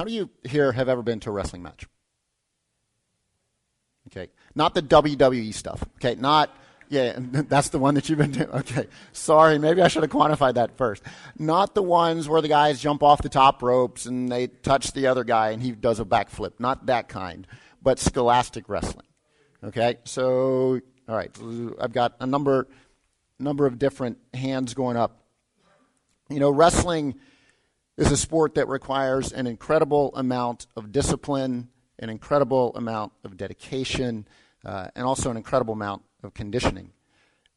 How of you here have ever been to a wrestling match? Okay. Not the WWE stuff. Okay. Not, yeah, that's the one that you've been to. Okay. Sorry. Maybe I should have quantified that first. Not the ones where the guys jump off the top ropes and they touch the other guy and he does a backflip. Not that kind, but scholastic wrestling. Okay. So, all right. I've got a number, number of different hands going up. You know, wrestling is a sport that requires an incredible amount of discipline an incredible amount of dedication, uh, and also an incredible amount of conditioning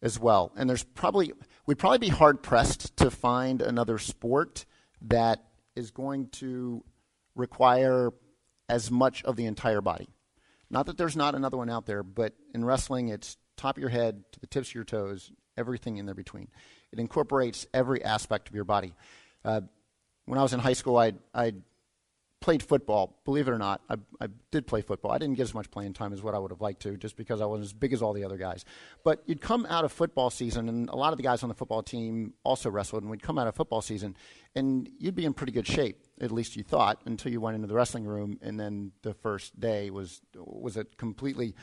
as well. And there's probably, we'd probably be hard pressed to find another sport that is going to require as much of the entire body. Not that there's not another one out there, but in wrestling, it's top of your head to the tips of your toes, everything in there between. It incorporates every aspect of your body. Uh, when I was in high school, I I played football. Believe it or not, I, I, did play football. I didn't get as much playing time as what I would have liked to, just because I wasn't as big as all the other guys. But you'd come out of football season, and a lot of the guys on the football team also wrestled, and we'd come out of football season, and you'd be in pretty good shape, at least you thought, until you went into the wrestling room, and then the first day was was a completely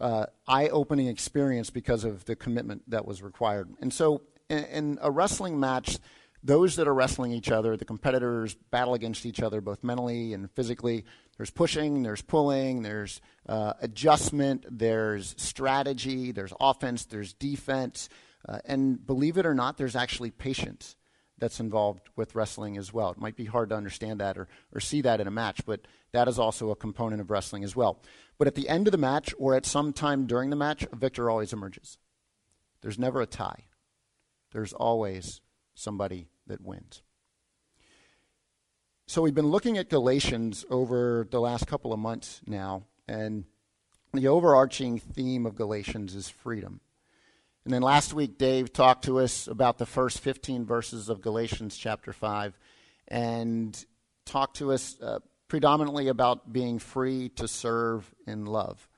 uh, eye-opening experience because of the commitment that was required. And so, in, in a wrestling match those that are wrestling each other, the competitors battle against each other both mentally and physically. There's pushing, there's pulling, there's uh, adjustment, there's strategy, there's offense, there's defense. Uh, and believe it or not, there's actually patience that's involved with wrestling as well. It might be hard to understand that or, or see that in a match, but that is also a component of wrestling as well. But at the end of the match or at some time during the match, a victor always emerges. There's never a tie, there's always somebody that wins. So we've been looking at Galatians over the last couple of months now, and the overarching theme of Galatians is freedom. And then last week, Dave talked to us about the first 15 verses of Galatians chapter 5 and talked to us uh, predominantly about being free to serve in love.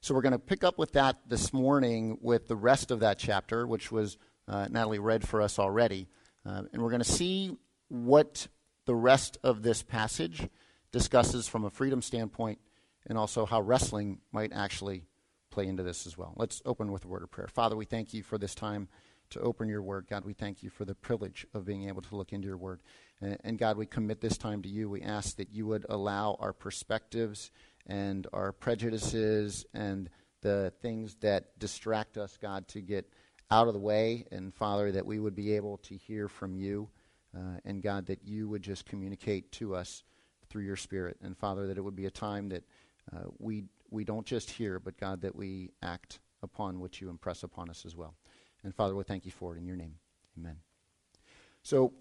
So we're going to pick up with that this morning with the rest of that chapter, which was uh, Natalie read for us already. Uh, and we're going to see what the rest of this passage discusses from a freedom standpoint and also how wrestling might actually play into this as well. Let's open with a word of prayer. Father, we thank you for this time to open your word. God, we thank you for the privilege of being able to look into your word. And, and God, we commit this time to you. We ask that you would allow our perspectives and our prejudices and the things that distract us, God, to get out of the way, and Father, that we would be able to hear from you, uh, and God, that you would just communicate to us through your Spirit, and Father, that it would be a time that uh, we we don't just hear, but God, that we act upon what you impress upon us as well. And Father, we thank you for it in your name, Amen. So.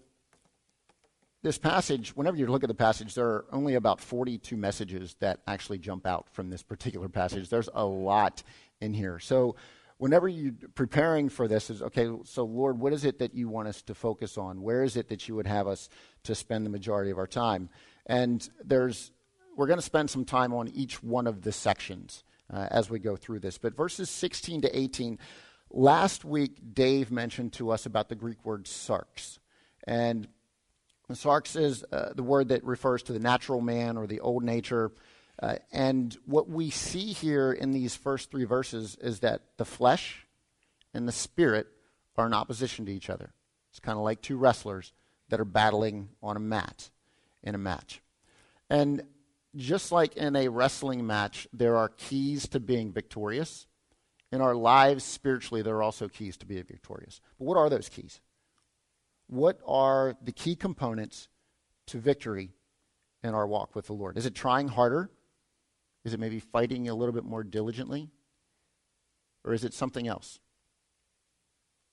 This passage, whenever you look at the passage, there are only about 42 messages that actually jump out from this particular passage. There's a lot in here. So, whenever you're preparing for this is okay so lord what is it that you want us to focus on? Where is it that you would have us to spend the majority of our time? And there's we're going to spend some time on each one of the sections uh, as we go through this. But verses 16 to 18 last week dave mentioned to us about the greek word sarx. And sarx is uh, the word that refers to the natural man or the old nature uh, and what we see here in these first three verses is that the flesh and the spirit are in opposition to each other. It's kind of like two wrestlers that are battling on a mat in a match. And just like in a wrestling match, there are keys to being victorious. In our lives spiritually, there are also keys to being victorious. But what are those keys? What are the key components to victory in our walk with the Lord? Is it trying harder? Is it maybe fighting a little bit more diligently? Or is it something else?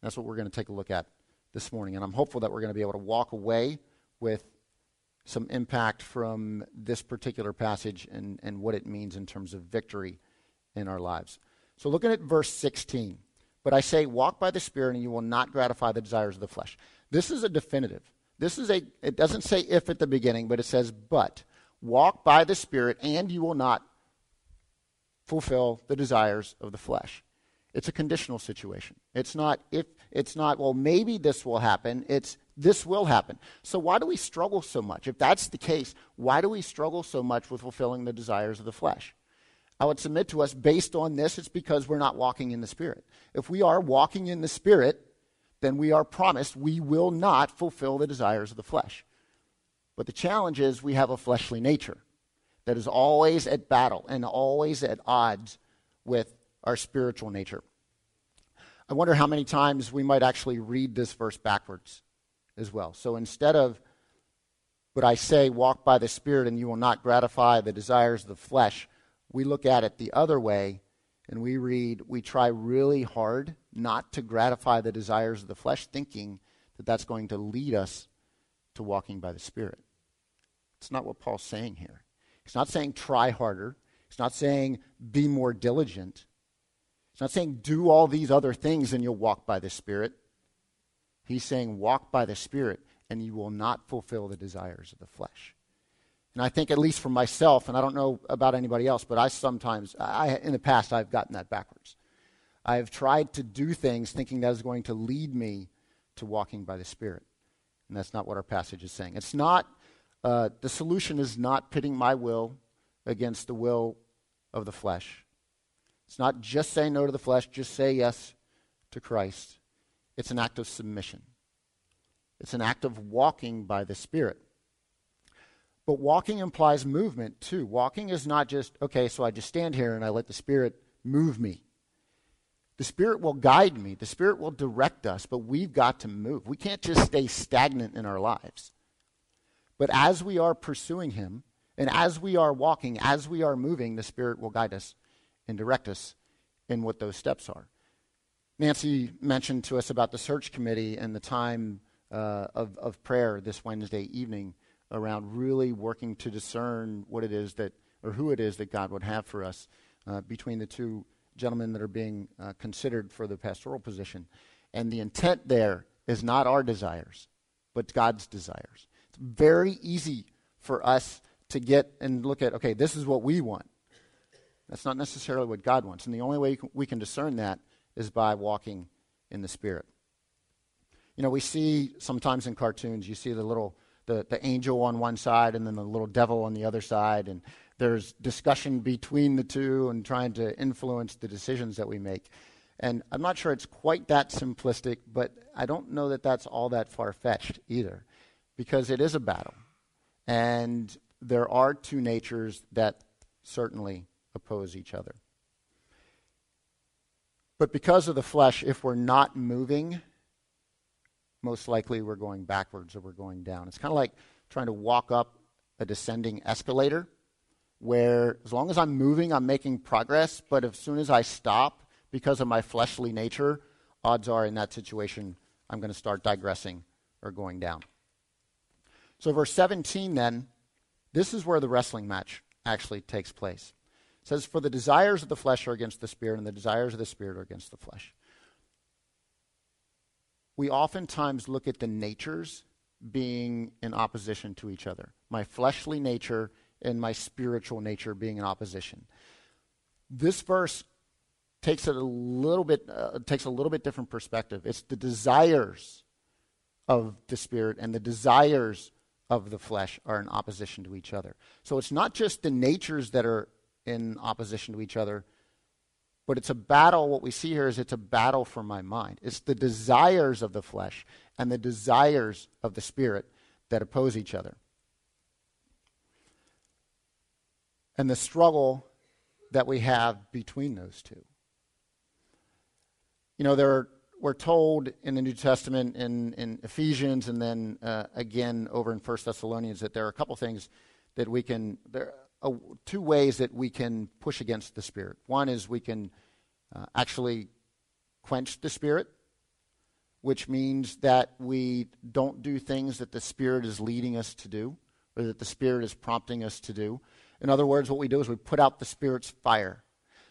That's what we're going to take a look at this morning. And I'm hopeful that we're going to be able to walk away with some impact from this particular passage and, and what it means in terms of victory in our lives. So, looking at verse 16, but I say, walk by the Spirit, and you will not gratify the desires of the flesh. This is a definitive. This is a, it doesn't say if at the beginning, but it says, but. Walk by the Spirit, and you will not fulfill the desires of the flesh. It's a conditional situation. It's not if it's not well maybe this will happen. It's this will happen. So why do we struggle so much? If that's the case, why do we struggle so much with fulfilling the desires of the flesh? I would submit to us based on this it's because we're not walking in the spirit. If we are walking in the spirit, then we are promised we will not fulfill the desires of the flesh. But the challenge is we have a fleshly nature that is always at battle and always at odds with our spiritual nature. I wonder how many times we might actually read this verse backwards as well. So instead of, but I say, walk by the Spirit and you will not gratify the desires of the flesh, we look at it the other way and we read, we try really hard not to gratify the desires of the flesh, thinking that that's going to lead us to walking by the Spirit. It's not what Paul's saying here. He's not saying try harder. He's not saying be more diligent. He's not saying do all these other things and you'll walk by the Spirit. He's saying walk by the Spirit and you will not fulfill the desires of the flesh. And I think, at least for myself, and I don't know about anybody else, but I sometimes, I, in the past, I've gotten that backwards. I have tried to do things thinking that is going to lead me to walking by the Spirit. And that's not what our passage is saying. It's not, uh, the solution is not pitting my will against the will of the flesh. It's not just say no to the flesh, just say yes to Christ. It's an act of submission, it's an act of walking by the Spirit. But walking implies movement too. Walking is not just, okay, so I just stand here and I let the Spirit move me. The Spirit will guide me, the Spirit will direct us, but we've got to move. We can't just stay stagnant in our lives. But as we are pursuing Him, and as we are walking, as we are moving, the Spirit will guide us and direct us in what those steps are. Nancy mentioned to us about the search committee and the time uh, of, of prayer this Wednesday evening around really working to discern what it is that, or who it is that God would have for us uh, between the two gentlemen that are being uh, considered for the pastoral position. And the intent there is not our desires, but God's desires. Very easy for us to get and look at, okay, this is what we want. That's not necessarily what God wants. And the only way we can discern that is by walking in the Spirit. You know, we see sometimes in cartoons, you see the little the, the angel on one side and then the little devil on the other side. And there's discussion between the two and trying to influence the decisions that we make. And I'm not sure it's quite that simplistic, but I don't know that that's all that far fetched either, because it is a battle. And there are two natures that certainly oppose each other. But because of the flesh, if we're not moving, most likely we're going backwards or we're going down. It's kind of like trying to walk up a descending escalator where as long as I'm moving, I'm making progress, but as soon as I stop because of my fleshly nature, odds are in that situation I'm going to start digressing or going down. So, verse 17 then, this is where the wrestling match actually takes place. It says, For the desires of the flesh are against the spirit, and the desires of the spirit are against the flesh we oftentimes look at the natures being in opposition to each other. My fleshly nature and my spiritual nature being in opposition. This verse takes it a little bit uh, takes a little bit different perspective. It's the desires of the spirit and the desires of the flesh are in opposition to each other. So it's not just the natures that are in opposition to each other, but it's a battle. What we see here is it's a battle for my mind. It's the desires of the flesh and the desires of the spirit that oppose each other. And the struggle that we have between those two. You know, there we're told in the New Testament, in, in Ephesians, and then uh, again over in First Thessalonians, that there are a couple things that we can. There, uh, two ways that we can push against the Spirit. One is we can uh, actually quench the Spirit, which means that we don't do things that the Spirit is leading us to do or that the Spirit is prompting us to do. In other words, what we do is we put out the Spirit's fire.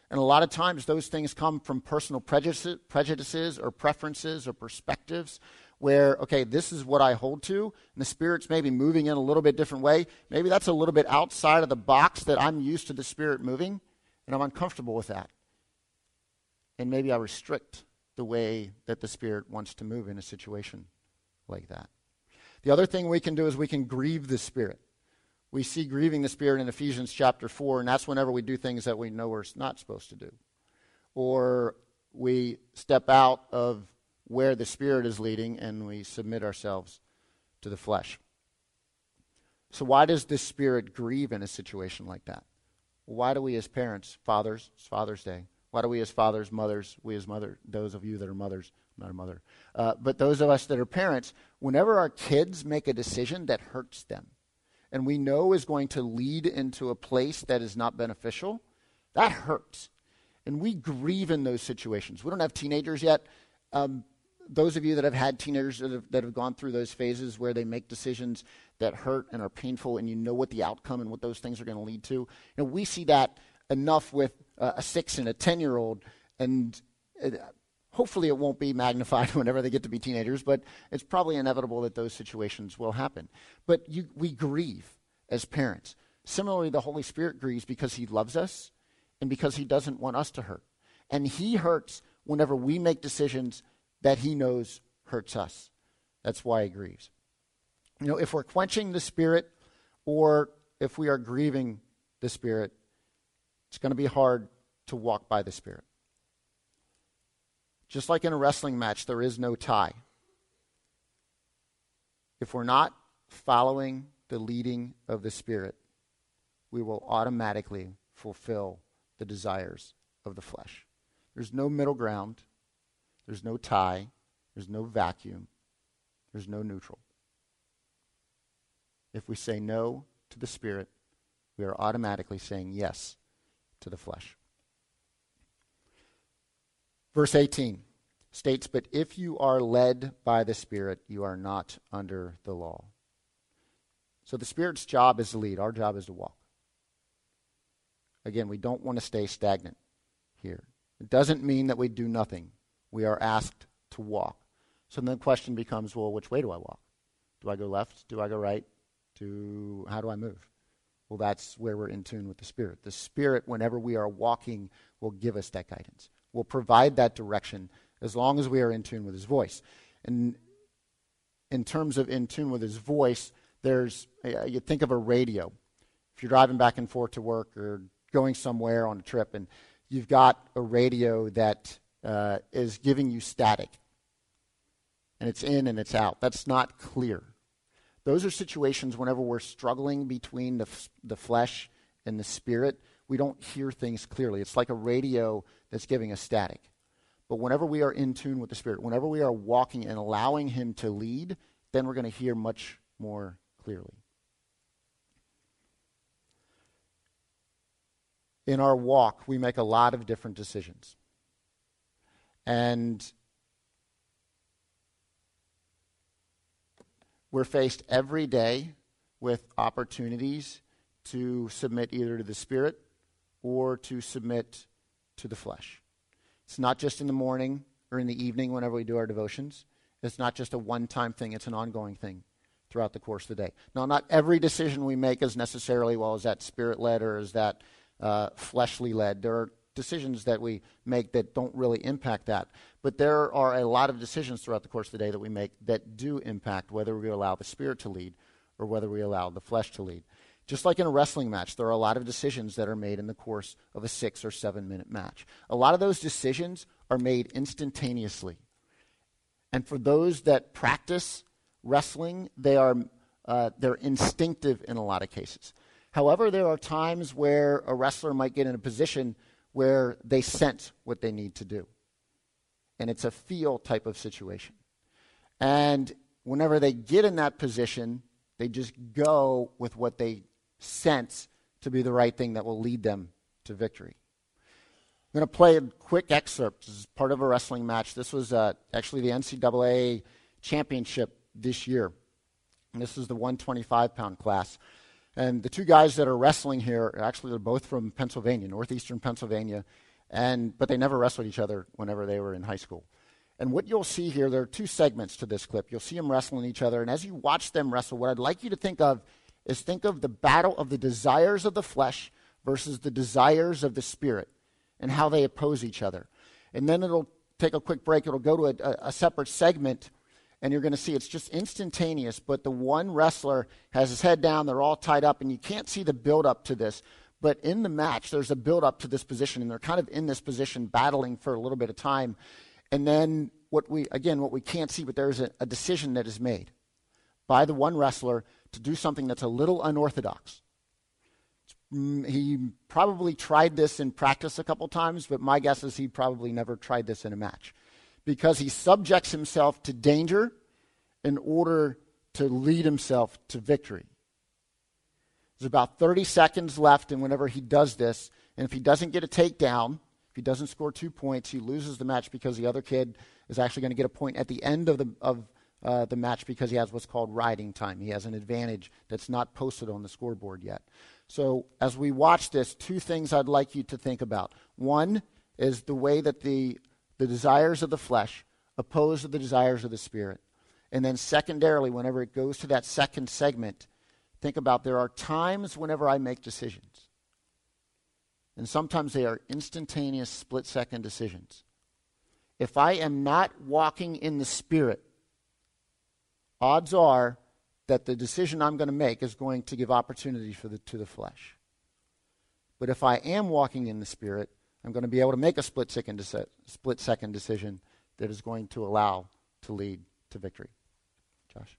And a lot of times those things come from personal prejudices, prejudices or preferences or perspectives where, okay, this is what I hold to, and the Spirit's maybe moving in a little bit different way. Maybe that's a little bit outside of the box that I'm used to the Spirit moving, and I'm uncomfortable with that. and maybe I restrict the way that the Spirit wants to move in a situation like that. The other thing we can do is we can grieve the Spirit. We see grieving the Spirit in Ephesians chapter 4, and that's whenever we do things that we know we're not supposed to do. Or we step out of where the Spirit is leading and we submit ourselves to the flesh. So, why does the Spirit grieve in a situation like that? Why do we as parents, fathers, it's Father's Day, why do we as fathers, mothers, we as mother, those of you that are mothers, not a mother, uh, but those of us that are parents, whenever our kids make a decision that hurts them and we know is going to lead into a place that is not beneficial, that hurts. And we grieve in those situations. We don't have teenagers yet. Um, those of you that have had teenagers that have, that have gone through those phases where they make decisions that hurt and are painful, and you know what the outcome and what those things are going to lead to, you know, we see that enough with uh, a six and a ten year old, and it, hopefully it won't be magnified whenever they get to be teenagers, but it's probably inevitable that those situations will happen. But you, we grieve as parents. Similarly, the Holy Spirit grieves because He loves us and because He doesn't want us to hurt. And He hurts whenever we make decisions that He knows hurts us. That's why He grieves. You know, if we're quenching the Spirit or if we are grieving the Spirit, it's going to be hard to walk by the Spirit. Just like in a wrestling match, there is no tie. If we're not following the leading of the Spirit, we will automatically fulfill the desires of the flesh. There's no middle ground, there's no tie, there's no vacuum, there's no neutral. If we say no to the Spirit, we are automatically saying yes to the flesh. Verse 18 states, But if you are led by the Spirit, you are not under the law. So the Spirit's job is to lead, our job is to walk. Again, we don't want to stay stagnant here. It doesn't mean that we do nothing. We are asked to walk. So then the question becomes well, which way do I walk? Do I go left? Do I go right? Do, how do I move? Well, that's where we're in tune with the Spirit. The Spirit, whenever we are walking, will give us that guidance, will provide that direction as long as we are in tune with His voice. And in terms of in tune with His voice, there's, uh, you think of a radio. If you're driving back and forth to work or going somewhere on a trip and you've got a radio that uh, is giving you static and it's in and it's out, that's not clear. Those are situations whenever we're struggling between the, f- the flesh and the spirit, we don't hear things clearly. It's like a radio that's giving us static. But whenever we are in tune with the Spirit, whenever we are walking and allowing Him to lead, then we're going to hear much more clearly. In our walk, we make a lot of different decisions. And We're faced every day with opportunities to submit either to the Spirit or to submit to the flesh. It's not just in the morning or in the evening whenever we do our devotions. It's not just a one time thing, it's an ongoing thing throughout the course of the day. Now, not every decision we make is necessarily, well, is that spirit led or is that uh, fleshly led? There are decisions that we make that don't really impact that. But there are a lot of decisions throughout the course of the day that we make that do impact whether we allow the spirit to lead or whether we allow the flesh to lead. Just like in a wrestling match, there are a lot of decisions that are made in the course of a six or seven minute match. A lot of those decisions are made instantaneously. And for those that practice wrestling, they are uh, they're instinctive in a lot of cases. However, there are times where a wrestler might get in a position where they sense what they need to do. And it's a feel type of situation. And whenever they get in that position, they just go with what they sense to be the right thing that will lead them to victory. I'm going to play a quick excerpt. This is part of a wrestling match. This was uh, actually the NCAA championship this year. And this is the 125 pound class. And the two guys that are wrestling here, actually, they're both from Pennsylvania, northeastern Pennsylvania, and but they never wrestled each other whenever they were in high school. And what you'll see here, there are two segments to this clip. You'll see them wrestling each other, and as you watch them wrestle, what I'd like you to think of is think of the battle of the desires of the flesh versus the desires of the spirit, and how they oppose each other. And then it'll take a quick break. It'll go to a, a, separate segment, and you're going to see it's just instantaneous. But the one wrestler has his head down, they're all tied up, and you can't see the build up to this. But in the match, there's a build up to this position, and they're kind of in this position battling for a little bit of time. And then what we, again, what we can't see, but there's a, a decision that is made by the one wrestler to do something that's a little unorthodox. Mm, he probably tried this in practice a couple times, but my guess is he probably never tried this in a match because he subjects himself to danger in order to lead himself to victory. There's about 30 seconds left, and whenever he does this, and if he doesn't get a takedown, if he doesn't score two points, he loses the match because the other kid is actually going to get a point at the end of the, of, uh, the match because he has what's called riding time. He has an advantage that's not posted on the scoreboard yet. So, as we watch this, two things I'd like you to think about. One is the way that the, the desires of the flesh oppose the desires of the spirit. And then, secondarily, whenever it goes to that second segment, think about there are times whenever I make decisions. And sometimes they are instantaneous, split second decisions. If I am not walking in the Spirit, odds are that the decision I'm going to make is going to give opportunity for the, to the flesh. But if I am walking in the Spirit, I'm going to be able to make a split second, split second decision that is going to allow to lead to victory. Josh?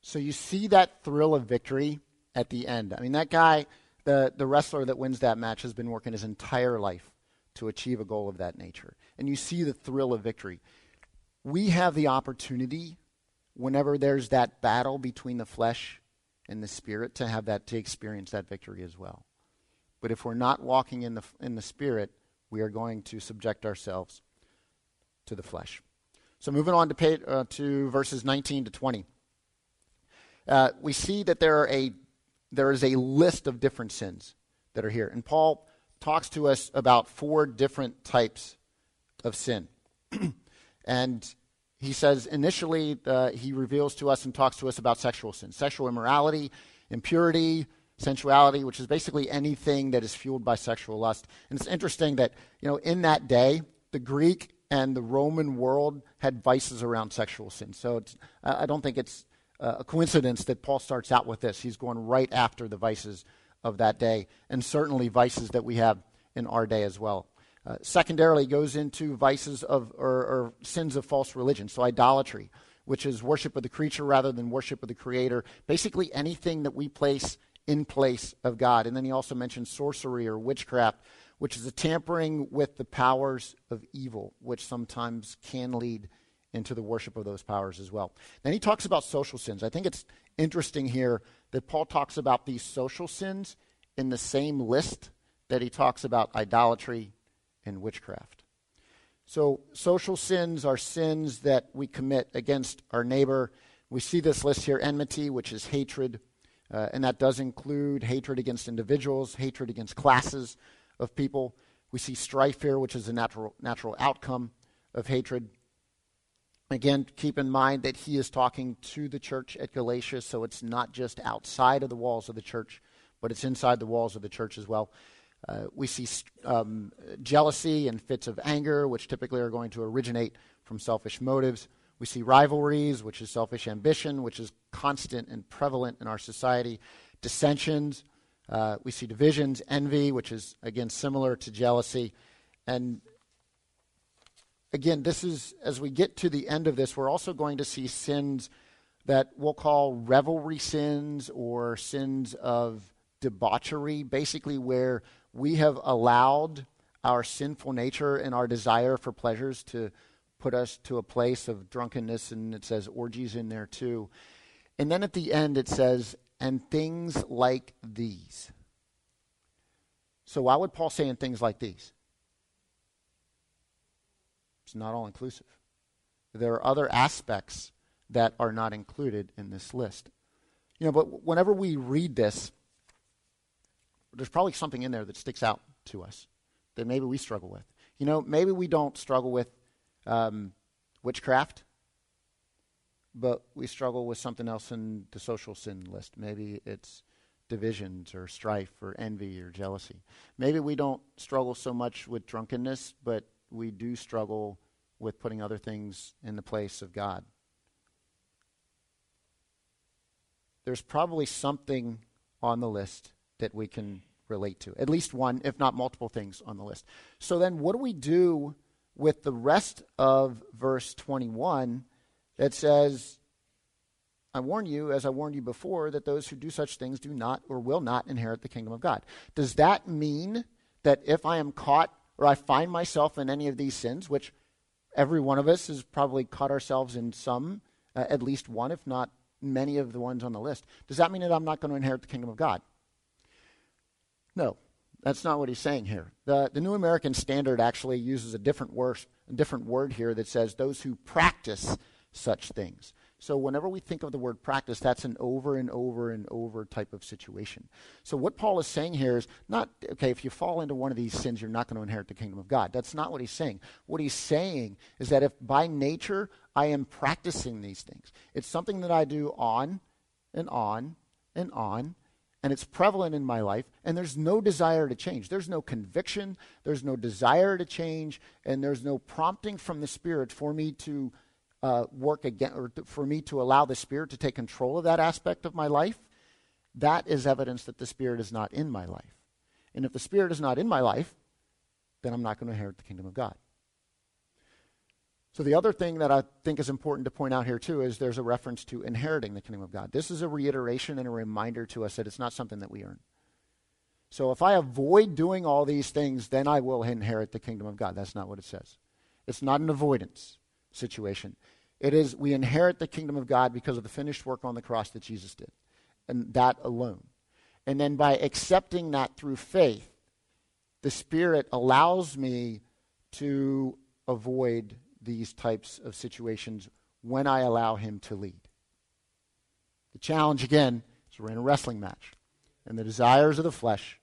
So you see that thrill of victory at the end. I mean, that guy, the, the wrestler that wins that match, has been working his entire life to achieve a goal of that nature. And you see the thrill of victory. We have the opportunity whenever there's that battle between the flesh and the spirit to have that to experience that victory as well. But if we're not walking in the in the spirit, we are going to subject ourselves to the flesh. So moving on to pay, uh, to verses 19 to 20, uh, we see that there are a there is a list of different sins that are here, and Paul talks to us about four different types of sin. and he says initially uh, he reveals to us and talks to us about sexual sin sexual immorality impurity sensuality which is basically anything that is fueled by sexual lust. And it's interesting that you know in that day the greek and the roman world had vices around sexual sin so i don't think it's a coincidence that paul starts out with this. He's going right after the vices of that day and certainly vices that we have in our day as well uh, secondarily, goes into vices of or, or sins of false religion, so idolatry, which is worship of the creature rather than worship of the creator. Basically, anything that we place in place of God. And then he also mentions sorcery or witchcraft, which is a tampering with the powers of evil, which sometimes can lead into the worship of those powers as well. Then he talks about social sins. I think it's interesting here that Paul talks about these social sins in the same list that he talks about idolatry and witchcraft. So, social sins are sins that we commit against our neighbor. We see this list here enmity, which is hatred, uh, and that does include hatred against individuals, hatred against classes of people. We see strife here, which is a natural, natural outcome of hatred. Again, keep in mind that he is talking to the church at Galatia, so it's not just outside of the walls of the church, but it's inside the walls of the church as well. Uh, we see um, jealousy and fits of anger, which typically are going to originate from selfish motives. We see rivalries, which is selfish ambition, which is constant and prevalent in our society. Dissensions. Uh, we see divisions, envy, which is, again, similar to jealousy. And again, this is, as we get to the end of this, we're also going to see sins that we'll call revelry sins or sins of debauchery, basically where we have allowed our sinful nature and our desire for pleasures to put us to a place of drunkenness, and it says orgies in there too. And then at the end it says, and things like these. So why would Paul say in things like these? It's not all inclusive. There are other aspects that are not included in this list. You know, but whenever we read this, there's probably something in there that sticks out to us that maybe we struggle with. You know, maybe we don't struggle with um, witchcraft, but we struggle with something else in the social sin list. Maybe it's divisions or strife or envy or jealousy. Maybe we don't struggle so much with drunkenness, but we do struggle with putting other things in the place of God. There's probably something on the list that we can relate to. At least one, if not multiple things on the list. So then, what do we do with the rest of verse 21 that says, I warn you, as I warned you before, that those who do such things do not or will not inherit the kingdom of God. Does that mean that if I am caught or I find myself in any of these sins, which every one of us has probably caught ourselves in some, uh, at least one, if not many of the ones on the list, does that mean that I'm not going to inherit the kingdom of God? No, that's not what he's saying here. The, the New American Standard actually uses a different, word, a different word here that says those who practice such things. So whenever we think of the word practice, that's an over and over and over type of situation. So what Paul is saying here is not, okay, if you fall into one of these sins, you're not going to inherit the kingdom of God. That's not what he's saying. What he's saying is that if by nature I am practicing these things, it's something that I do on and on and on and it's prevalent in my life, and there's no desire to change. There's no conviction, there's no desire to change, and there's no prompting from the Spirit for me to uh, work again, or to, for me to allow the Spirit to take control of that aspect of my life, that is evidence that the Spirit is not in my life. And if the Spirit is not in my life, then I'm not going to inherit the kingdom of God. So, the other thing that I think is important to point out here, too, is there's a reference to inheriting the kingdom of God. This is a reiteration and a reminder to us that it's not something that we earn. So, if I avoid doing all these things, then I will inherit the kingdom of God. That's not what it says. It's not an avoidance situation. It is we inherit the kingdom of God because of the finished work on the cross that Jesus did, and that alone. And then by accepting that through faith, the Spirit allows me to avoid these types of situations when I allow him to lead. The challenge, again, is we're in a wrestling match, and the desires of the flesh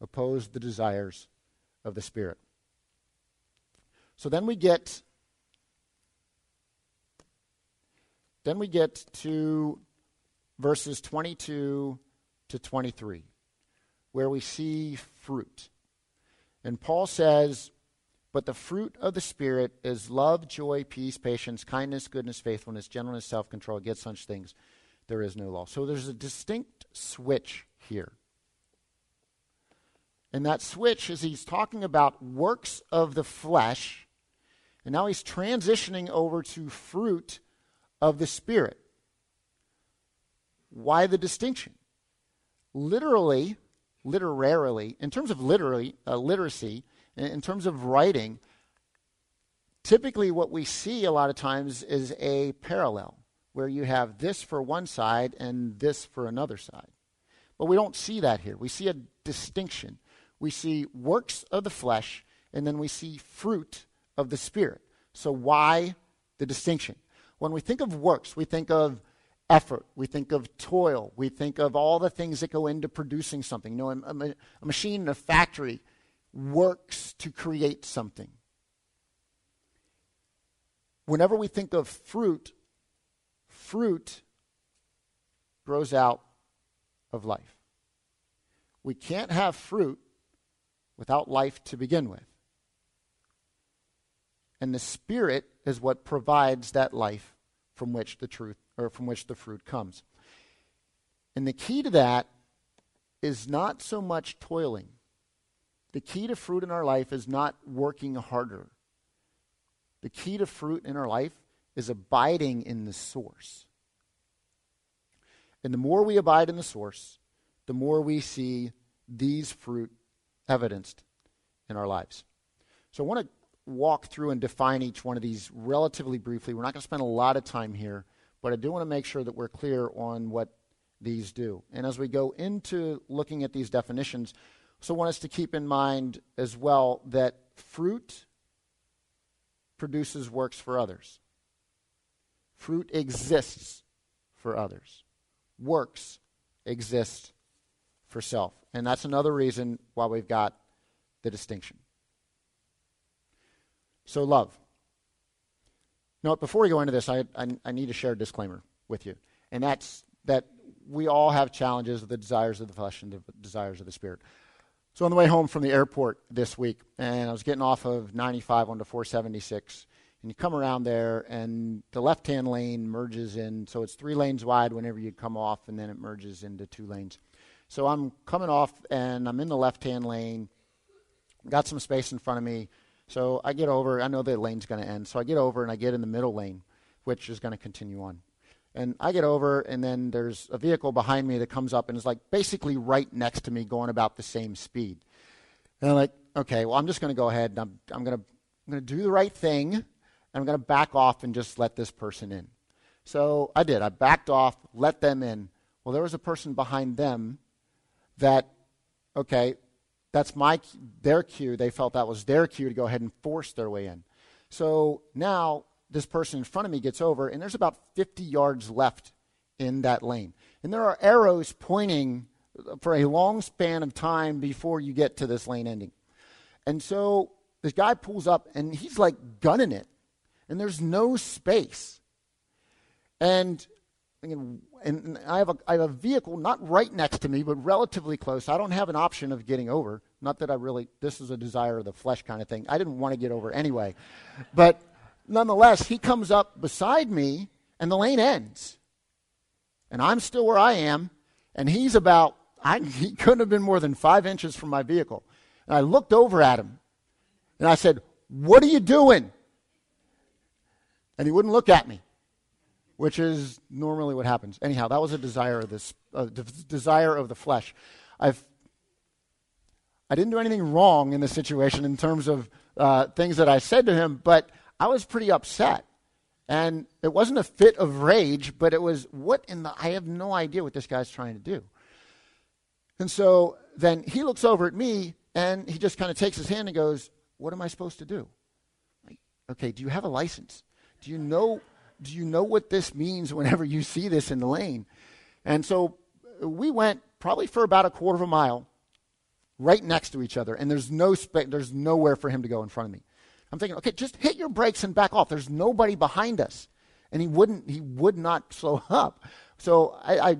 oppose the desires of the Spirit. So then we get then we get to verses 22 to 23 where we see fruit. And Paul says, but the fruit of the Spirit is love, joy, peace, patience, kindness, goodness, faithfulness, gentleness, self control. Against such things there is no law. So there's a distinct switch here. And that switch is he's talking about works of the flesh, and now he's transitioning over to fruit of the Spirit. Why the distinction? Literally, literarily, in terms of literally, uh, literacy, in terms of writing, typically what we see a lot of times is a parallel where you have this for one side and this for another side. But we don't see that here. We see a distinction. We see works of the flesh and then we see fruit of the Spirit. So, why the distinction? When we think of works, we think of effort, we think of toil, we think of all the things that go into producing something. You know, a, a, a machine in a factory works to create something. Whenever we think of fruit, fruit grows out of life. We can't have fruit without life to begin with. And the spirit is what provides that life from which the truth or from which the fruit comes. And the key to that is not so much toiling the key to fruit in our life is not working harder. The key to fruit in our life is abiding in the source. And the more we abide in the source, the more we see these fruit evidenced in our lives. So I want to walk through and define each one of these relatively briefly. We're not going to spend a lot of time here, but I do want to make sure that we're clear on what these do. And as we go into looking at these definitions, also want us to keep in mind as well that fruit produces works for others. Fruit exists for others. Works exist for self. And that's another reason why we've got the distinction. So, love. Now, before we go into this, I, I, I need to share a disclaimer with you. And that's that we all have challenges of the desires of the flesh and the desires of the spirit. So on the way home from the airport this week, and I was getting off of 95 onto 476, and you come around there, and the left-hand lane merges in, so it's three lanes wide whenever you come off, and then it merges into two lanes. So I'm coming off, and I'm in the left-hand lane, got some space in front of me, so I get over. I know the lane's going to end, so I get over and I get in the middle lane, which is going to continue on. And I get over, and then there's a vehicle behind me that comes up and is like basically right next to me, going about the same speed. And I'm like, okay, well, I'm just going to go ahead and I'm, I'm going I'm going to do the right thing, and I'm going to back off and just let this person in. So I did. I backed off, let them in. Well, there was a person behind them that, okay, that's my their cue. They felt that was their cue to go ahead and force their way in. So now this person in front of me gets over, and there's about 50 yards left in that lane. And there are arrows pointing for a long span of time before you get to this lane ending. And so this guy pulls up, and he's like gunning it, and there's no space. And and I have, a, I have a vehicle not right next to me, but relatively close. I don't have an option of getting over. Not that I really, this is a desire of the flesh kind of thing. I didn't want to get over anyway. But nonetheless, he comes up beside me, and the lane ends. And I'm still where I am, and he's about, I, he couldn't have been more than five inches from my vehicle. And I looked over at him, and I said, What are you doing? And he wouldn't look at me which is normally what happens. Anyhow, that was a desire of this, uh, desire of the flesh. I've, I didn't do anything wrong in this situation in terms of uh, things that I said to him, but I was pretty upset. And it wasn't a fit of rage, but it was, what in the, I have no idea what this guy's trying to do. And so then he looks over at me and he just kind of takes his hand and goes, What am I supposed to do? Like, okay, do you have a license? Do you know do you know what this means whenever you see this in the lane? And so we went probably for about a quarter of a mile right next to each other, and there's, no spe- there's nowhere for him to go in front of me. I'm thinking, okay, just hit your brakes and back off. There's nobody behind us. And he wouldn't, he would not slow up. So I, I,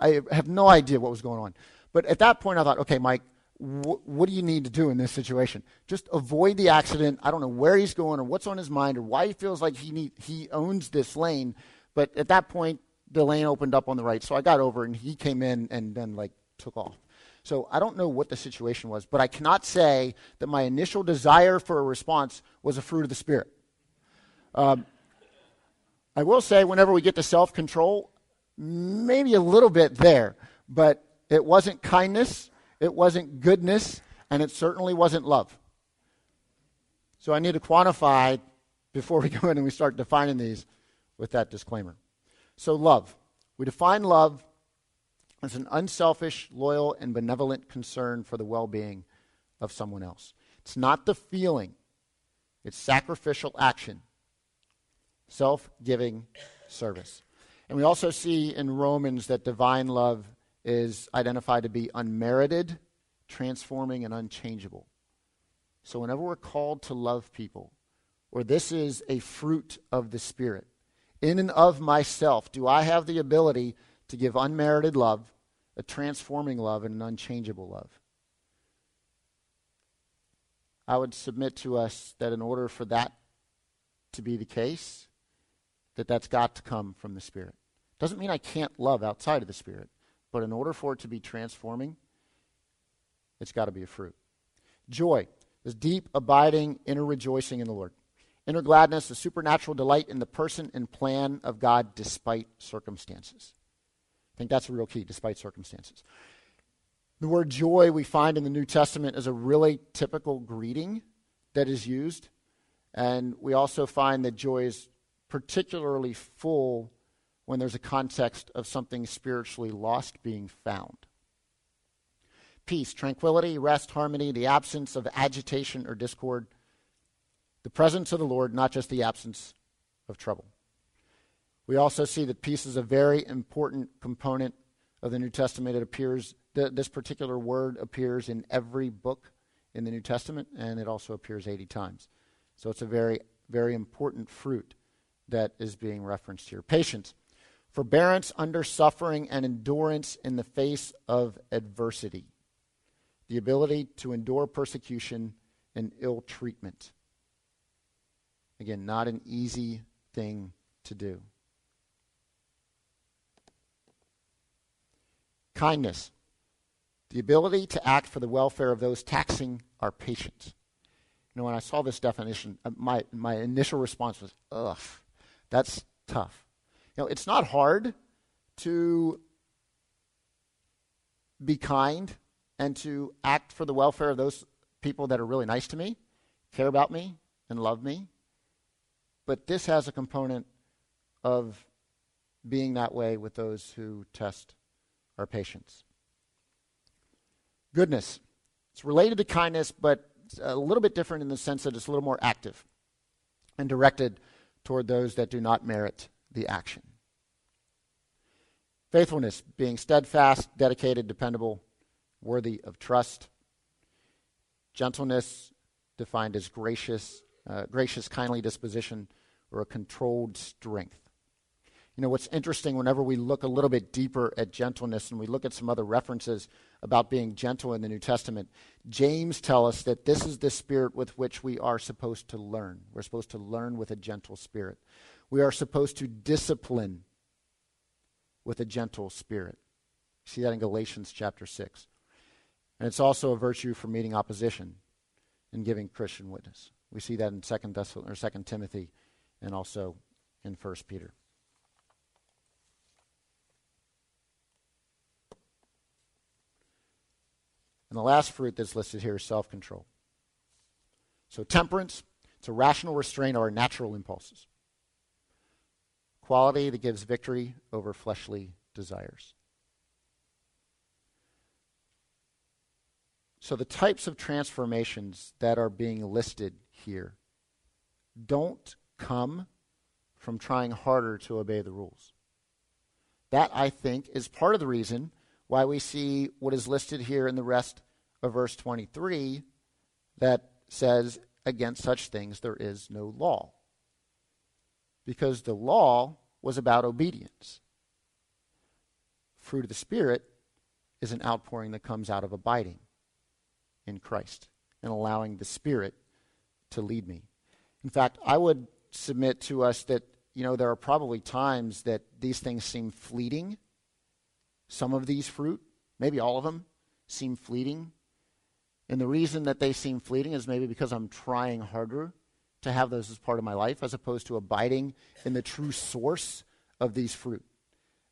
I have no idea what was going on. But at that point, I thought, okay, Mike, what do you need to do in this situation? Just avoid the accident. I don't know where he's going or what's on his mind or why he feels like he need, he owns this lane. But at that point, the lane opened up on the right, so I got over and he came in and then like took off. So I don't know what the situation was, but I cannot say that my initial desire for a response was a fruit of the spirit. Um, I will say, whenever we get to self control, maybe a little bit there, but it wasn't kindness it wasn't goodness, and it certainly wasn't love. So I need to quantify before we go in and we start defining these with that disclaimer. So, love. We define love as an unselfish, loyal, and benevolent concern for the well being of someone else. It's not the feeling, it's sacrificial action, self giving service. And we also see in Romans that divine love is identified to be unmerited, transforming, and unchangeable. So, whenever we're called to love people, or this is a fruit of the Spirit, in and of myself, do I have the ability to give unmerited love, a transforming love, and an unchangeable love? I would submit to us that in order for that to be the case, that that's got to come from the Spirit. Doesn't mean I can't love outside of the Spirit. But in order for it to be transforming, it's got to be a fruit. Joy is deep, abiding, inner rejoicing in the Lord. Inner gladness, a supernatural delight in the person and plan of God despite circumstances. I think that's a real key, despite circumstances. The word joy we find in the New Testament is a really typical greeting that is used. And we also find that joy is particularly full when there's a context of something spiritually lost being found. Peace, tranquility, rest, harmony, the absence of agitation or discord, the presence of the Lord, not just the absence of trouble. We also see that peace is a very important component of the New Testament. It appears, th- this particular word appears in every book in the New Testament, and it also appears 80 times. So it's a very, very important fruit that is being referenced here. Patience forbearance under suffering, and endurance in the face of adversity. The ability to endure persecution and ill treatment. Again, not an easy thing to do. Kindness. The ability to act for the welfare of those taxing our patience. You know, when I saw this definition, uh, my, my initial response was, ugh, that's tough. You know, it's not hard to be kind and to act for the welfare of those people that are really nice to me, care about me, and love me. But this has a component of being that way with those who test our patience. Goodness. It's related to kindness, but a little bit different in the sense that it's a little more active and directed toward those that do not merit the action. Faithfulness, being steadfast, dedicated, dependable, worthy of trust. Gentleness, defined as gracious, uh, gracious, kindly disposition, or a controlled strength. You know, what's interesting whenever we look a little bit deeper at gentleness and we look at some other references about being gentle in the New Testament, James tells us that this is the spirit with which we are supposed to learn. We're supposed to learn with a gentle spirit. We are supposed to discipline with a gentle spirit. See that in Galatians chapter 6. And it's also a virtue for meeting opposition and giving Christian witness. We see that in 2 or 2 Timothy and also in 1 Peter. And the last fruit that's listed here is self control. So, temperance, it's a rational restraint of our natural impulses. Quality that gives victory over fleshly desires. So, the types of transformations that are being listed here don't come from trying harder to obey the rules. That, I think, is part of the reason why we see what is listed here in the rest of verse 23 that says, Against such things there is no law. Because the law was about obedience. Fruit of the Spirit is an outpouring that comes out of abiding in Christ and allowing the Spirit to lead me. In fact, I would submit to us that, you know, there are probably times that these things seem fleeting. Some of these fruit, maybe all of them, seem fleeting. And the reason that they seem fleeting is maybe because I'm trying harder to have those as part of my life as opposed to abiding in the true source of these fruit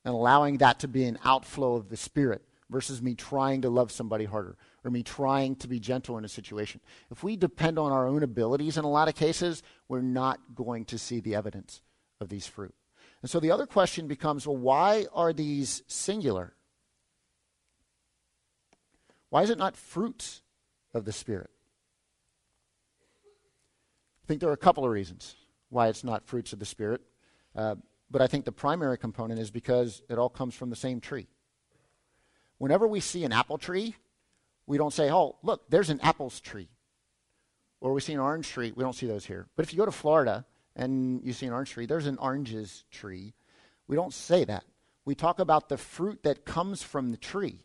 and allowing that to be an outflow of the Spirit versus me trying to love somebody harder or me trying to be gentle in a situation. If we depend on our own abilities in a lot of cases, we're not going to see the evidence of these fruit. And so the other question becomes well, why are these singular? Why is it not fruits of the Spirit? I think there are a couple of reasons why it's not fruits of the Spirit. Uh, but I think the primary component is because it all comes from the same tree. Whenever we see an apple tree, we don't say, oh, look, there's an apples tree. Or we see an orange tree. We don't see those here. But if you go to Florida and you see an orange tree, there's an oranges tree. We don't say that. We talk about the fruit that comes from the tree.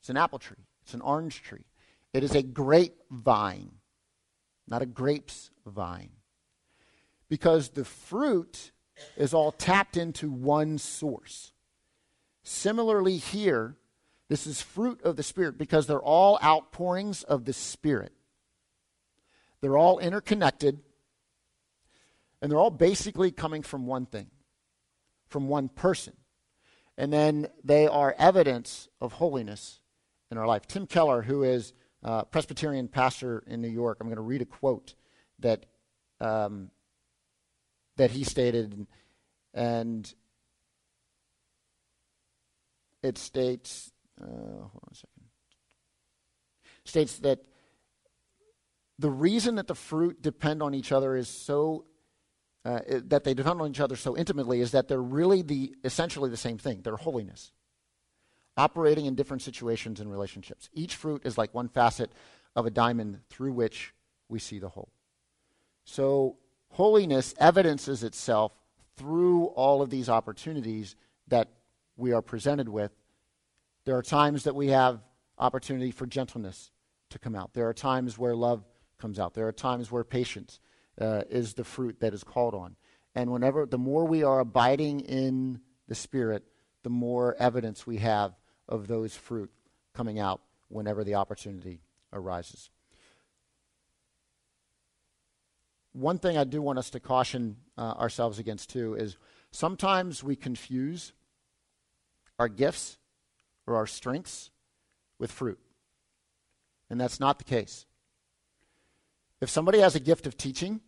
It's an apple tree, it's an orange tree. It is a grapevine, not a grapes vine. Because the fruit is all tapped into one source. Similarly, here, this is fruit of the Spirit because they're all outpourings of the Spirit. They're all interconnected, and they're all basically coming from one thing, from one person. And then they are evidence of holiness in our life. Tim Keller, who is a Presbyterian pastor in New York, I'm going to read a quote that um, that he stated, and it states, uh, hold on a second, states that the reason that the fruit depend on each other is so uh, that they depend on each other so intimately is that they're really the essentially the same thing. They're holiness, operating in different situations and relationships. Each fruit is like one facet of a diamond through which we see the whole. So holiness evidences itself through all of these opportunities that we are presented with, there are times that we have opportunity for gentleness to come out. There are times where love comes out. There are times where patience uh, is the fruit that is called on. And whenever, the more we are abiding in the Spirit, the more evidence we have of those fruit coming out whenever the opportunity arises. One thing I do want us to caution uh, ourselves against, too, is sometimes we confuse our gifts or our strengths with fruit. And that's not the case. If somebody has a gift of teaching,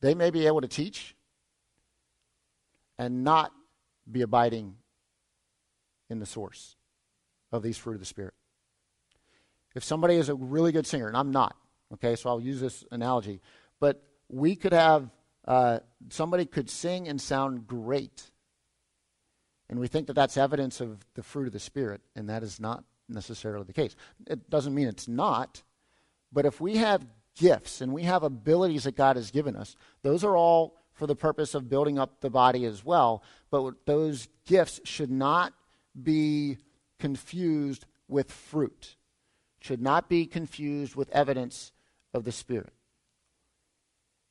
they may be able to teach and not be abiding in the source of these fruit of the Spirit. If somebody is a really good singer, and I'm not, okay, so I'll use this analogy, but we could have uh, somebody could sing and sound great, and we think that that's evidence of the fruit of the Spirit, and that is not necessarily the case. It doesn't mean it's not, but if we have gifts and we have abilities that God has given us, those are all for the purpose of building up the body as well. But those gifts should not be confused with fruit, should not be confused with evidence of the Spirit.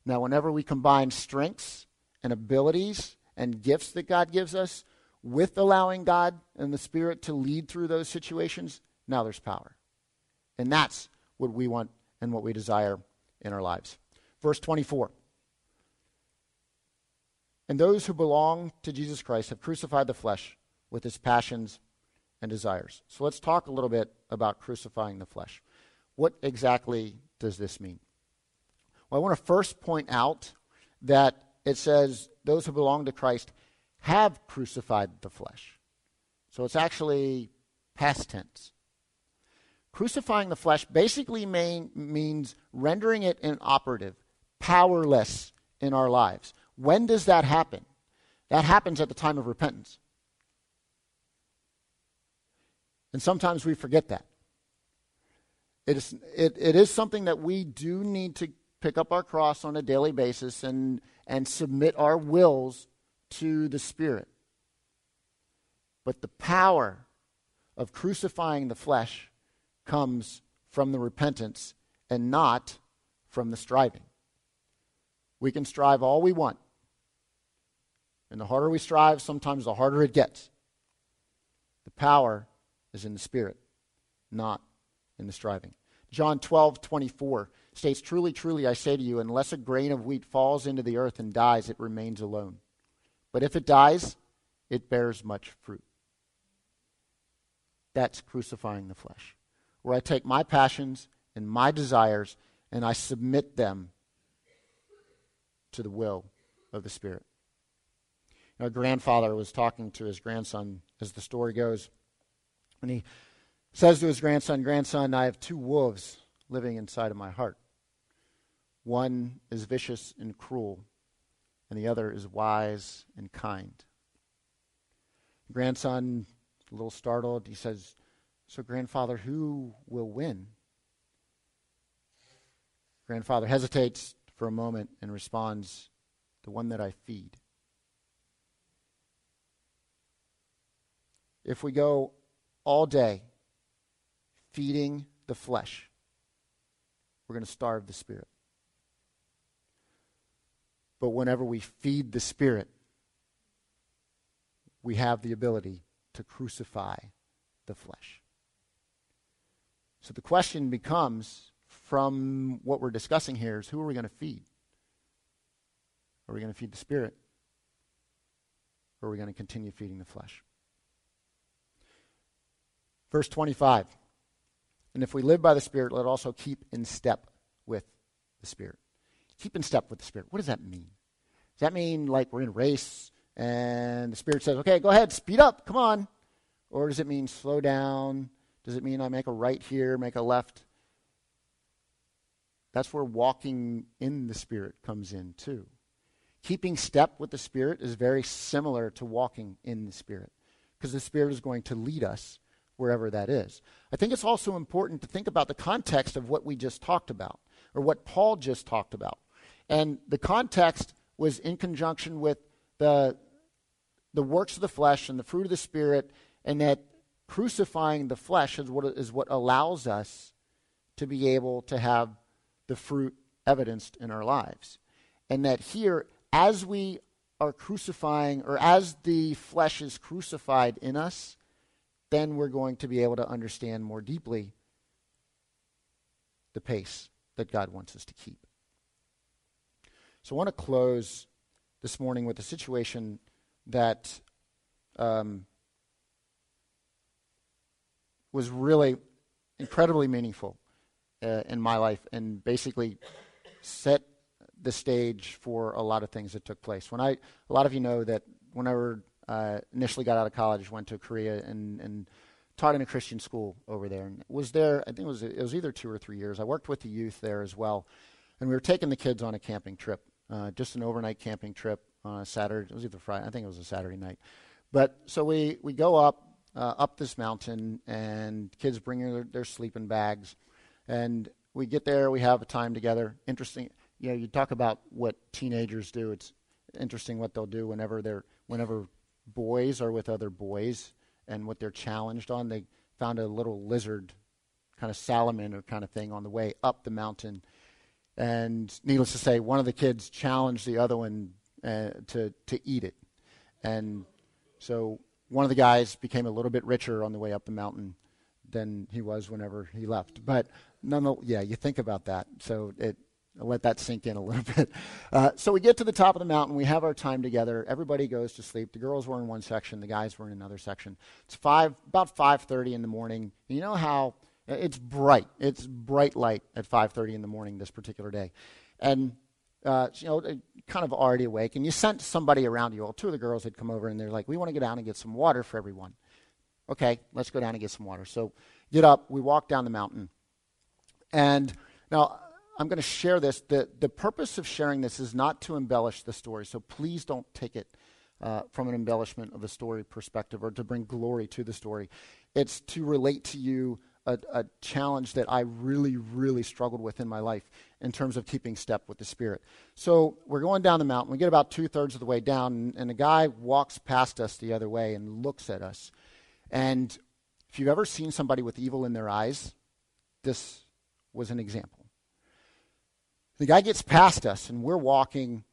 Now, whenever we combine strengths and abilities and gifts that God gives us with allowing God and the Spirit to lead through those situations, now there's power. And that's what we want and what we desire in our lives. Verse 24. And those who belong to Jesus Christ have crucified the flesh with its passions and desires. So let's talk a little bit about crucifying the flesh. What exactly does this mean? Well, I want to first point out that it says those who belong to Christ have crucified the flesh. So it's actually past tense. Crucifying the flesh basically main, means rendering it inoperative, powerless in our lives. When does that happen? That happens at the time of repentance. And sometimes we forget that. It is, it, it is something that we do need to pick up our cross on a daily basis and, and submit our wills to the Spirit. But the power of crucifying the flesh comes from the repentance and not from the striving. We can strive all we want. And the harder we strive, sometimes the harder it gets. The power is in the Spirit, not in the striving. John 12, 24 states, Truly, truly, I say to you, unless a grain of wheat falls into the earth and dies, it remains alone. But if it dies, it bears much fruit. That's crucifying the flesh, where I take my passions and my desires and I submit them to the will of the Spirit. A grandfather was talking to his grandson, as the story goes, and he says to his grandson, Grandson, I have two wolves living inside of my heart. One is vicious and cruel, and the other is wise and kind. Grandson, a little startled, he says, So, grandfather, who will win? Grandfather hesitates for a moment and responds, The one that I feed. If we go all day feeding the flesh, we're going to starve the spirit. But whenever we feed the Spirit, we have the ability to crucify the flesh. So the question becomes from what we're discussing here is who are we going to feed? Are we going to feed the Spirit? Or are we going to continue feeding the flesh? Verse 25. And if we live by the Spirit, let also keep in step with the Spirit. Keep in step with the Spirit. What does that mean? Does that mean like we're in a race and the Spirit says, okay, go ahead, speed up, come on? Or does it mean slow down? Does it mean I make a right here, make a left? That's where walking in the Spirit comes in too. Keeping step with the Spirit is very similar to walking in the Spirit because the Spirit is going to lead us wherever that is. I think it's also important to think about the context of what we just talked about or what Paul just talked about. And the context was in conjunction with the, the works of the flesh and the fruit of the Spirit, and that crucifying the flesh is what, is what allows us to be able to have the fruit evidenced in our lives. And that here, as we are crucifying, or as the flesh is crucified in us, then we're going to be able to understand more deeply the pace that God wants us to keep. So I want to close this morning with a situation that um, was really incredibly meaningful uh, in my life and basically set the stage for a lot of things that took place. When I, a lot of you know that whenever uh, initially got out of college, went to Korea and, and taught in a Christian school over there, and was there. I think it was it was either two or three years. I worked with the youth there as well, and we were taking the kids on a camping trip, uh, just an overnight camping trip on a Saturday. It was either Friday. I think it was a Saturday night. But so we we go up uh, up this mountain, and kids bring their, their sleeping bags, and we get there. We have a time together. Interesting. You know, you talk about what teenagers do. It's interesting what they'll do whenever they're whenever boys are with other boys and what they're challenged on. They found a little lizard, kind of salamander kind of thing, on the way up the mountain. And needless to say, one of the kids challenged the other one uh, to to eat it, and so one of the guys became a little bit richer on the way up the mountain than he was whenever he left. But none, yeah, you think about that. So it I'll let that sink in a little bit. Uh, so we get to the top of the mountain. We have our time together. Everybody goes to sleep. The girls were in one section. The guys were in another section. It's five, about 5:30 in the morning. You know how it's bright. It's bright light at 5:30 in the morning this particular day, and uh, you know, kind of already awake. And you sent somebody around you. Well, two of the girls had come over, and they're like, "We want to go down and get some water for everyone." Okay, let's go down and get some water. So get up. We walk down the mountain, and now I'm going to share this. The, the purpose of sharing this is not to embellish the story, so please don't take it uh, from an embellishment of the story perspective or to bring glory to the story. It's to relate to you a, a, challenge that I really, really struggled with in my life in terms of keeping step with the Spirit. So we're going down the mountain. We get about two thirds of the way down, and, and a guy walks past us the other way and looks at us. And if you've ever seen somebody with evil in their eyes, this was an example. The guy gets past us, and we're walking,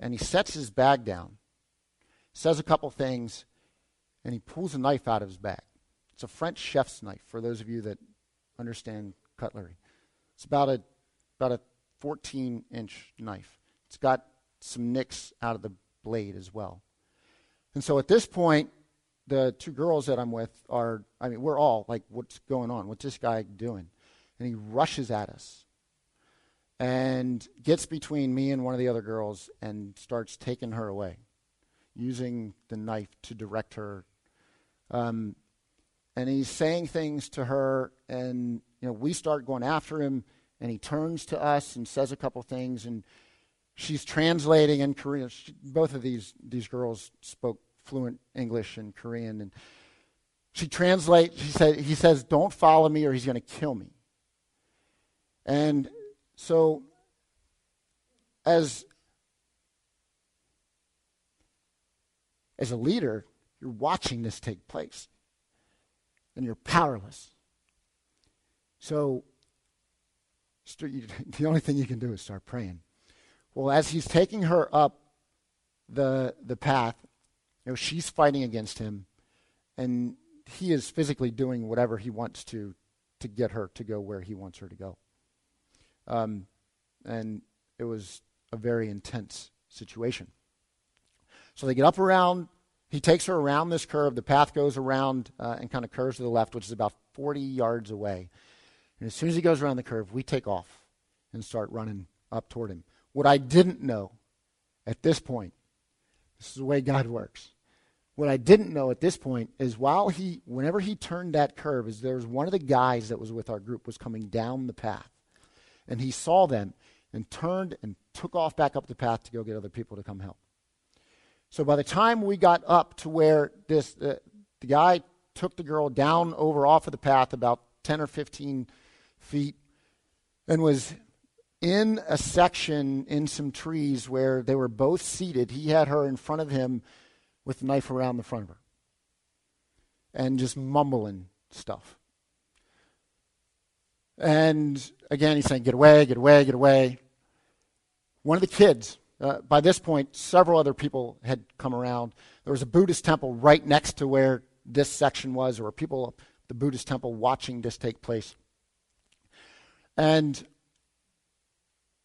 and he sets his bag down, says a couple things, and he pulls a knife out of his bag. It's a French chef's knife, for those of you that understand cutlery. It's about a, about a 14 inch knife. It's got some nicks out of the blade as well. And so at this point, the two girls that I'm with are, I mean, we're all like, what's going on? What's this guy doing? And he rushes at us and gets between me and one of the other girls and starts taking her away, using the knife to direct her. Um, and he's saying things to her, and you know we start going after him, and he turns to us and says a couple things, and she's translating in Korean. She, both of these these girls spoke fluent English and Korean, and she translates. He said he says, "Don't follow me, or he's going to kill me." And so, as as a leader, you're watching this take place, and you're powerless. So, the only thing you can do is start praying. Well, as he's taking her up the the path, you know, she's fighting against him, and he is physically doing whatever he wants to to get her to go where he wants her to go. Um, and it was a very intense situation. So they get up around, he takes her around this curve. The path goes around uh, and kind of curves to the left, which is about 40 yards away. And as soon as he goes around the curve, we take off and start running up toward him. What I didn't know at this point, this is the way God works. What I didn't know at this point is while he, whenever he turned that curve, is there was one of the guys that was with our group was coming down the path and he saw them and turned and took off back up the path to go get other people to come help. So by the time we got up to where this uh, the guy took the girl down over off of the path about 10 or 15 feet and was in a section in some trees where they were both seated. He had her in front of him with a knife around the front of her and just mumbling stuff. And again, he's saying, Get away, get away, get away. One of the kids, uh, by this point, several other people had come around. There was a Buddhist temple right next to where this section was. Were people at the Buddhist temple watching this take place. And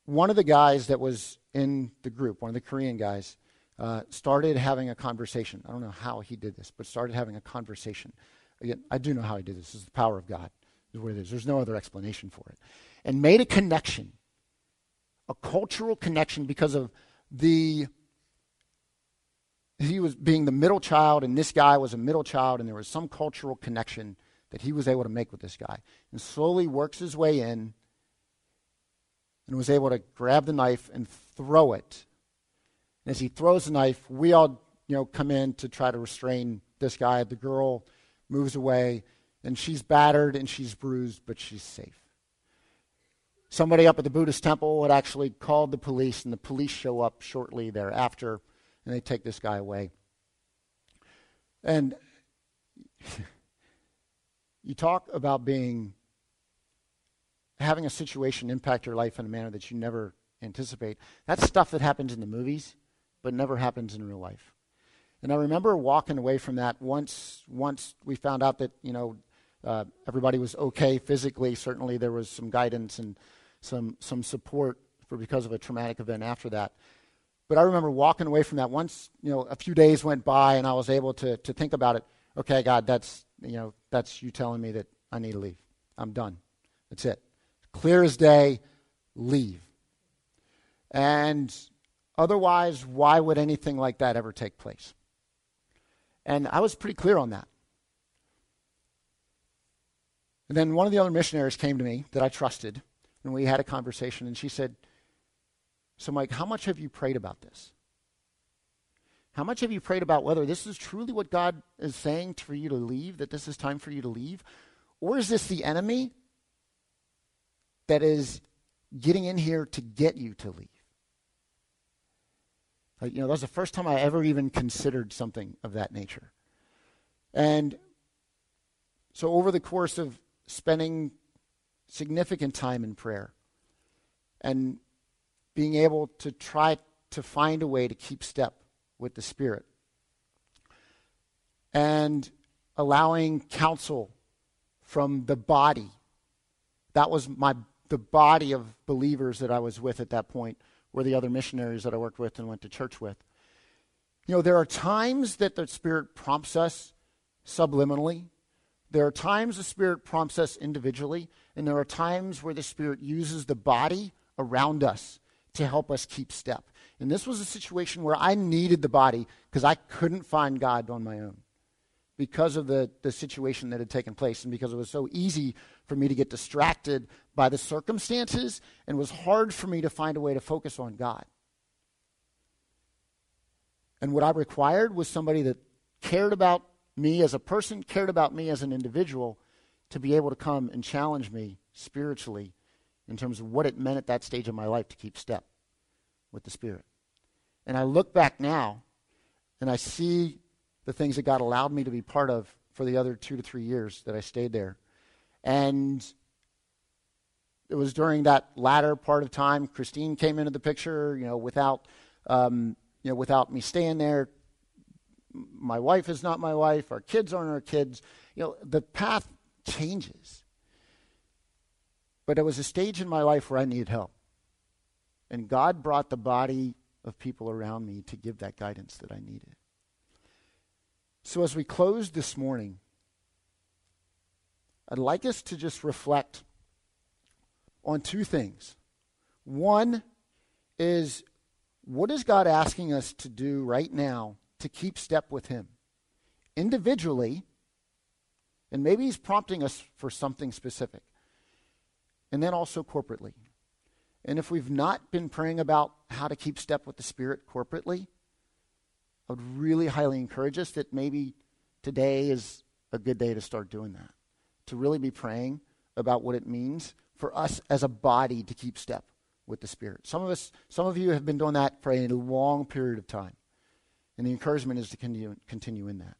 one of the guys that was in the group, one of the Korean guys, uh, started having a conversation. I don't know how he did this, but started having a conversation. Again, I do know how he did this. This is the power of God. Is what it is. There's no other explanation for it. And made a connection, a cultural connection because of the he was being the middle child and this guy was a middle child and there was some cultural connection that he was able to make with this guy and slowly works his way in and was able to grab the knife and throw it. And as he throws the knife, we all, you know, come in to try to restrain this guy. The girl moves away, and she's battered and she's bruised, but she's safe. Somebody up at the Buddhist temple had actually called the police, and the police show up shortly thereafter, and they take this guy away. And you talk about being having a situation impact your life in a manner that you never anticipate. That's stuff that happens in the movies, but never happens in real life. And I remember walking away from that once. Once we found out that you know uh, everybody was okay physically. Certainly, there was some guidance and some some support for because of a traumatic event after that. But I remember walking away from that once. You know, a few days went by, and I was able to to think about it. Okay, God, that's you know that's you telling me that I need to leave. I'm done. That's it clear as day, leave. And otherwise, why would anything like that ever take place? And I was pretty clear on that. And then one of the other missionaries came to me that I trusted, and we had a conversation, and she said, So, Mike, how much have you prayed about this? How much have you prayed about whether this is truly what God is saying for you to leave, that this is time for you to leave? Or is this the enemy that is getting in here to get you to leave. Like, you know, that was the first time I ever even considered something of that nature. And so, over the course of spending significant time in prayer and being able to try to find a way to keep step with the Spirit and allowing counsel from the body, that was my the body of believers that I was with at that point were the other missionaries that I worked with and went to church with. You know, there are times that the Spirit prompts us subliminally. There are times the Spirit prompts us individually, and there are times where the Spirit uses the body around us to help us keep step. And this was a situation where I needed the body because I couldn't find God on my own because of the, the situation that had taken place and because it was so easy for me to get distracted by the circumstances and was hard for me to find a way to focus on God. And what I required was somebody that cared about me as a person, cared about me as an individual, to be able to come and challenge me spiritually in terms of what it meant at that stage of my life to keep step with the Spirit. And I look back now and I see the things that God allowed me to be part of for the other two to three years that I stayed there. And it was during that latter part of time Christine came into the picture, you know, without, um, you know, without me staying there. My wife is not my wife. Our kids aren't our kids. You know, the path changes. But it was a stage in my life where I needed help. And God brought the body of people around me to give that guidance that I needed. So as we close this morning, I'd like us to just reflect on two things. One is what is God asking us to do right now to keep step with Him? Individually, and maybe He's prompting us for something specific. And then also corporately. And if we've not been praying about how to keep step with the Spirit corporately, I would really highly encourage us that maybe today is a good day to start doing that. To really be praying about what it means for us as a body to keep step with the Spirit. Some of us, some of you have been doing that for a long period of time. And the encouragement is to continue, continue in that.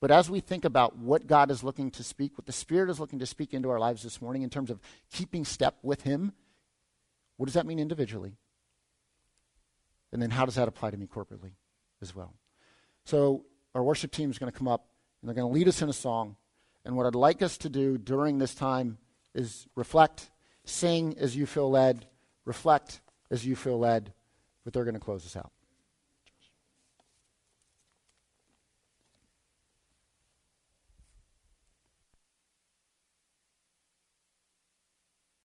But as we think about what God is looking to speak, what the Spirit is looking to speak into our lives this morning in terms of keeping step with Him, what does that mean individually? And then how does that apply to me corporately as well? So our worship team is going to come up and they're going to lead us in a song. And what I'd like us to do during this time is reflect, sing as you feel led, reflect as you feel led, but they're going to close us out.